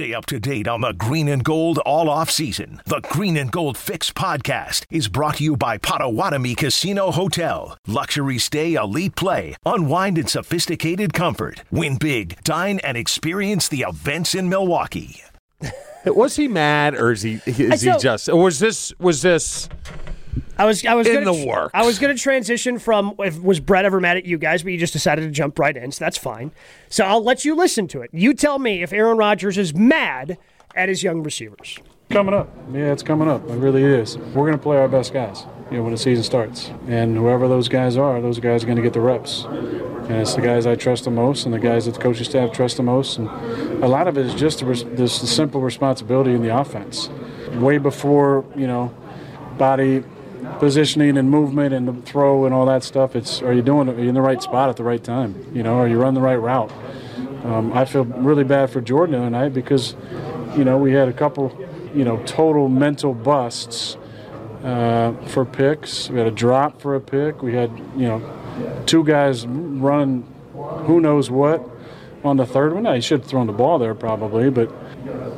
Stay up to date on the green and gold all off season. The Green and Gold Fix podcast is brought to you by Potawatomi Casino Hotel. Luxury stay, elite play, unwind in sophisticated comfort. Win big, dine, and experience the events in Milwaukee. Was he mad, or is he is he just? Or was this was this? I was I was In gonna the works. I was going to transition from if, was Brett ever mad at you guys, but you just decided to jump right in, so that's fine. So I'll let you listen to it. You tell me if Aaron Rodgers is mad at his young receivers. Coming up. Yeah, it's coming up. It really is. We're going to play our best guys, you know, when the season starts. And whoever those guys are, those guys are going to get the reps. And it's the guys I trust the most and the guys that the coaching staff trust the most. And a lot of it is just the, this simple responsibility in the offense. Way before, you know, body positioning and movement and the throw and all that stuff, it's are you doing it? Are you in the right spot at the right time? You know, are you running the right route? Um, I feel really bad for Jordan tonight because, you know, we had a couple, you know, total mental busts uh, for picks. We had a drop for a pick. We had, you know, two guys running who knows what on the third one. He should have thrown the ball there probably, but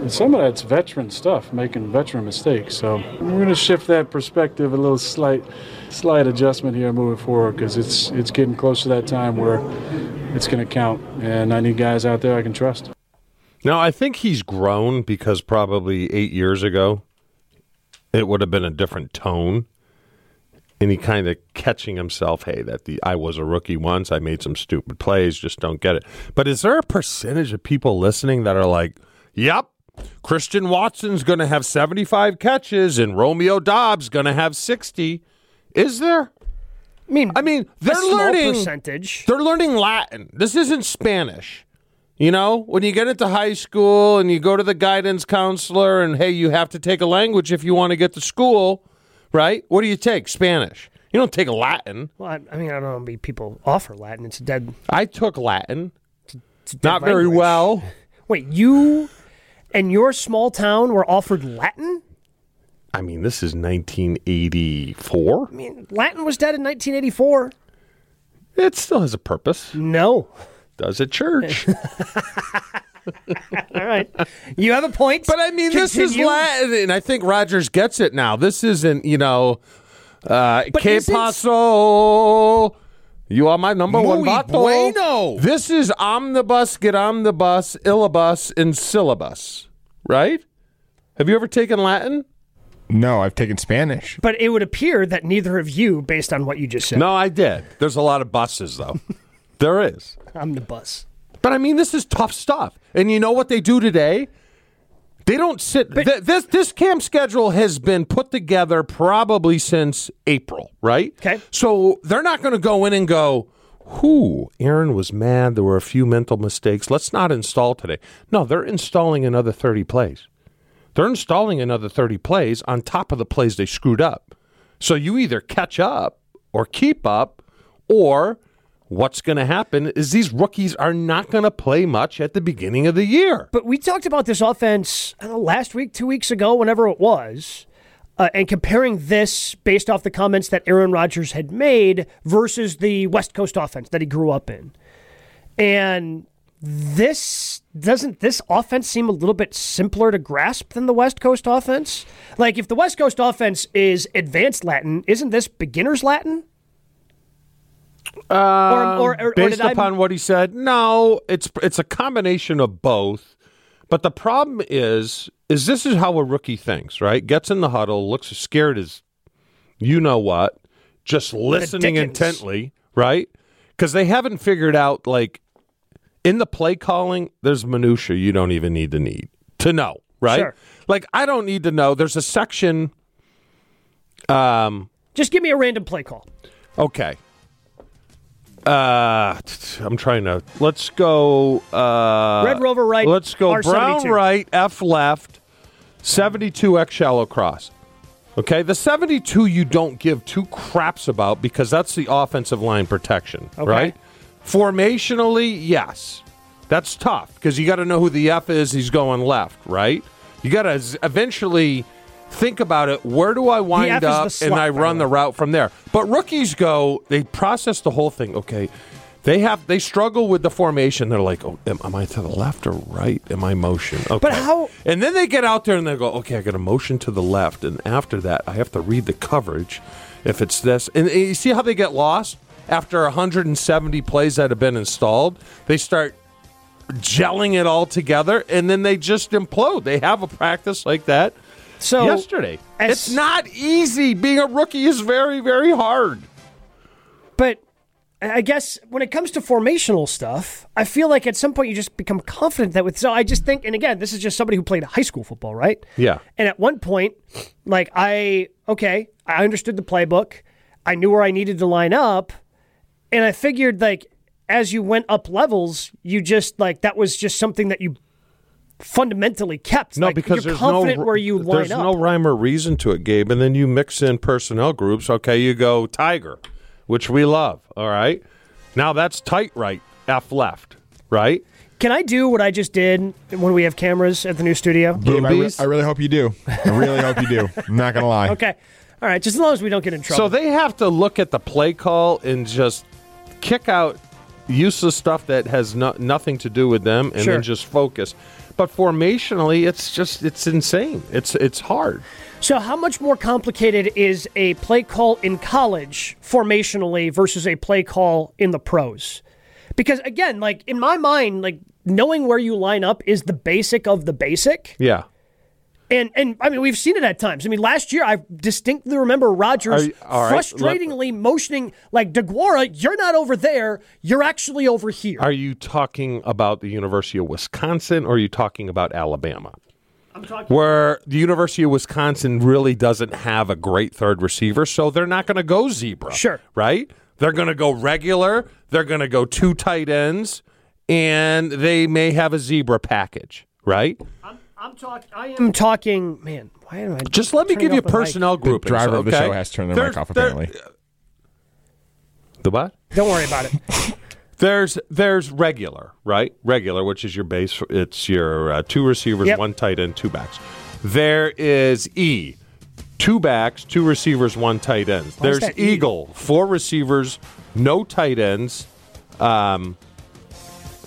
some of that's veteran stuff, making veteran mistakes. So we're going to shift that perspective a little slight, slight adjustment here moving forward because it's it's getting close to that time where it's going to count, and I need guys out there I can trust. Now I think he's grown because probably eight years ago, it would have been a different tone. And he kind of catching himself, hey, that the I was a rookie once, I made some stupid plays, just don't get it. But is there a percentage of people listening that are like, "Yep, Christian Watson's going to have 75 catches and Romeo Doubs going to have 60?" Is there? I mean, I mean, they're learning percentage. They're learning Latin. This isn't Spanish. You know, when you get into high school and you go to the guidance counselor and hey, you have to take a language if you want to get to school, right? What do you take? Spanish. You don't take Latin. Well, I, I mean, I don't know. Maybe people offer Latin. It's a dead. I took Latin. It's dead Not very well. Wait, you and your small town were offered Latin? I mean, this is 1984. I mean, Latin was dead in 1984. It still has a purpose. No. Does at church. All right. You have a point. But I mean, this is Latin, and I think Rodgers gets it now. This isn't, you know, uh, But que paso? You are my number one Muy vato. bueno. This is omnibus, get omnibus, illibus, and syllabus, right? Have you ever taken Latin? No, I've taken Spanish. But it would appear that neither of you, based on what you just said, No, I did. There's a lot of buses, though. there is. I'm the bus. But I mean, this is tough stuff. And you know what they do today? They don't sit. th- this this camp schedule has been put together probably since April, right? Okay. So they're not going to go in and go, "Who? Aaron was mad. There were a few mental mistakes. Let's not install today." No, they're installing another thirty plays. They're installing another thirty plays on top of the plays they screwed up. So you either catch up or keep up, or what's going to happen is these rookies are not going to play much at the beginning of the year. But we talked about this offense know, last week, two weeks ago, whenever it was, uh, and comparing this based off the comments that Aaron Rodgers had made versus the West Coast offense that he grew up in. And this doesn't this offense seem a little bit simpler to grasp than the West Coast offense? Like if the West Coast offense is advanced Latin, isn't this beginner's Latin? Or, or, or, or Based did I- upon what he said, no, it's it's a combination of both. But the problem is, is this is how a rookie thinks, right? Gets in the huddle, looks as scared as you know what, just listening intently, right? Because they haven't figured out like in the play calling, there's minutia you don't even need to need to know, right? Sure. Like I don't need to know. There's a section. Um. just give me a random play call. Okay. Uh, I'm trying to. Let's go. Uh, Red Rover right, Let's go. R72. Brown right, F left, 72 X shallow cross. Okay, the 72 you don't give two craps about because that's the offensive line protection, right? Formationally, yes. That's tough because you got to know who the F is. He's going left, right? You got to eventually think about it. Where do I wind up? and I run the route from there. But rookies go, they process the whole thing. Okay, They have they struggle with the formation. They're like, oh, am, am I to the left or right? Am I motion? Okay. But how- And then they get out there and they go, okay, I got to motion to the left, and after that, I have to read the coverage. If it's this, and, and you see how they get lost after 170 plays that have been installed, they start gelling it all together, and then they just implode. They have a practice like that So yesterday. as- it's not easy. Being a rookie is very, very hard. But I guess when it comes to formational stuff, I feel like at some point you just become confident that with. So I just think, and again, this is just somebody who played high school football, right? Yeah. And at one point, like I, okay, I understood the playbook. I knew where I needed to line up. And I figured, like, as you went up levels, you just, like, that was just something that you fundamentally kept. No, Like, because you're there's confident no where you line there's up. no rhyme or reason to it, Gabe. And then you mix in personnel groups. Okay, you go Tiger, which we love. All right, now that's tight right, F left, right. Can I do what I just did when we have cameras at the new studio? Gabe, I, re- Boobies? I really hope you do. I really hope you do. I'm not gonna lie. Okay. All right. Just as long as we don't get in trouble. So they have to look at the play call and just kick out useless stuff that has no, nothing to do with them, and Sure. then just focus. But formationally, it's just it's insane. It's it's hard. So, how much more complicated is a play call in college formationally versus a play call in the pros? Because again, like in my mind, like knowing where you line up is the basic of the basic. Yeah. And and I mean, we've seen it at times. I mean, last year I distinctly remember Rodgers you- all right, frustratingly motioning like DeGuara, you're not over there, you're actually over here. Are you talking about the University of Wisconsin or are you talking about Alabama? I'm talking Where the University of Wisconsin really doesn't have a great third receiver, so they're not going to go zebra. Sure. Right? They're going to go regular, they're going to go two tight ends, and they may have a zebra package, right? I'm talking I am talking man, why am I Just let me give you up the mic? personnel The groupings. driver of the okay? show has to turn their There's- mic off. there- Apparently, The what? Don't worry about it. There's there's regular, right? Regular, which is your base. It's your uh, two receivers, Yep. one tight end, two backs. There is E, two backs, two receivers, one tight end. There's that E? Eagle, four receivers, no tight ends, um,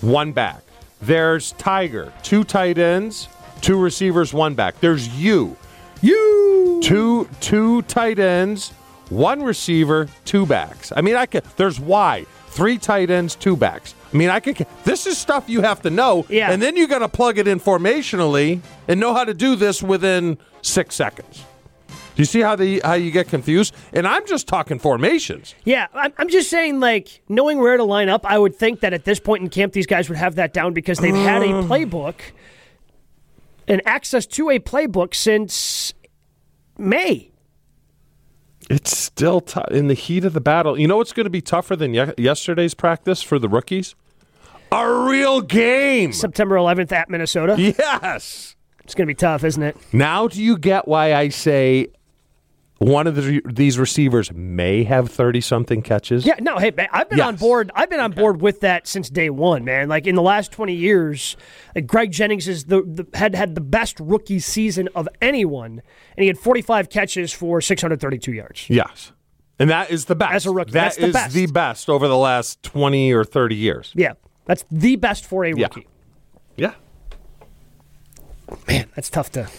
one back. There's Tiger, two tight ends, two receivers, one back. There's you, you, two two tight ends, one receiver, two backs. I mean, I could. There's Y, three tight ends, two backs. I mean, I could. This is stuff you have to know, Yeah. and then you got to plug it in formationally and know how to do this within six seconds. Do you see how the how you get confused? And I'm just talking formations. Yeah, I'm, I'm just saying, like, knowing where to line up, I would think that at this point in camp, these guys would have that down because they've had a um. playbook and access to a playbook since May. It's still t- in the heat of the battle. You know what's going to be tougher than ye- yesterday's practice for the rookies? A real game. September 11th at Minnesota. Yes. It's going to be tough, isn't it? Now, do you get why I say one of the, these receivers may have 30 something catches? Yeah, no, hey, man, I've been on board. I've been on board with that since day one, man. Like in the last 20 years, like Greg Jennings is the, the had had the best rookie season of anyone, and he had 45 catches for 632 yards. Yes. And that is the best. As a rookie, That that's the is best. the best over the last 20 or 30 years. Yeah, that's the best for a Yeah. rookie. Yeah. Man, that's tough to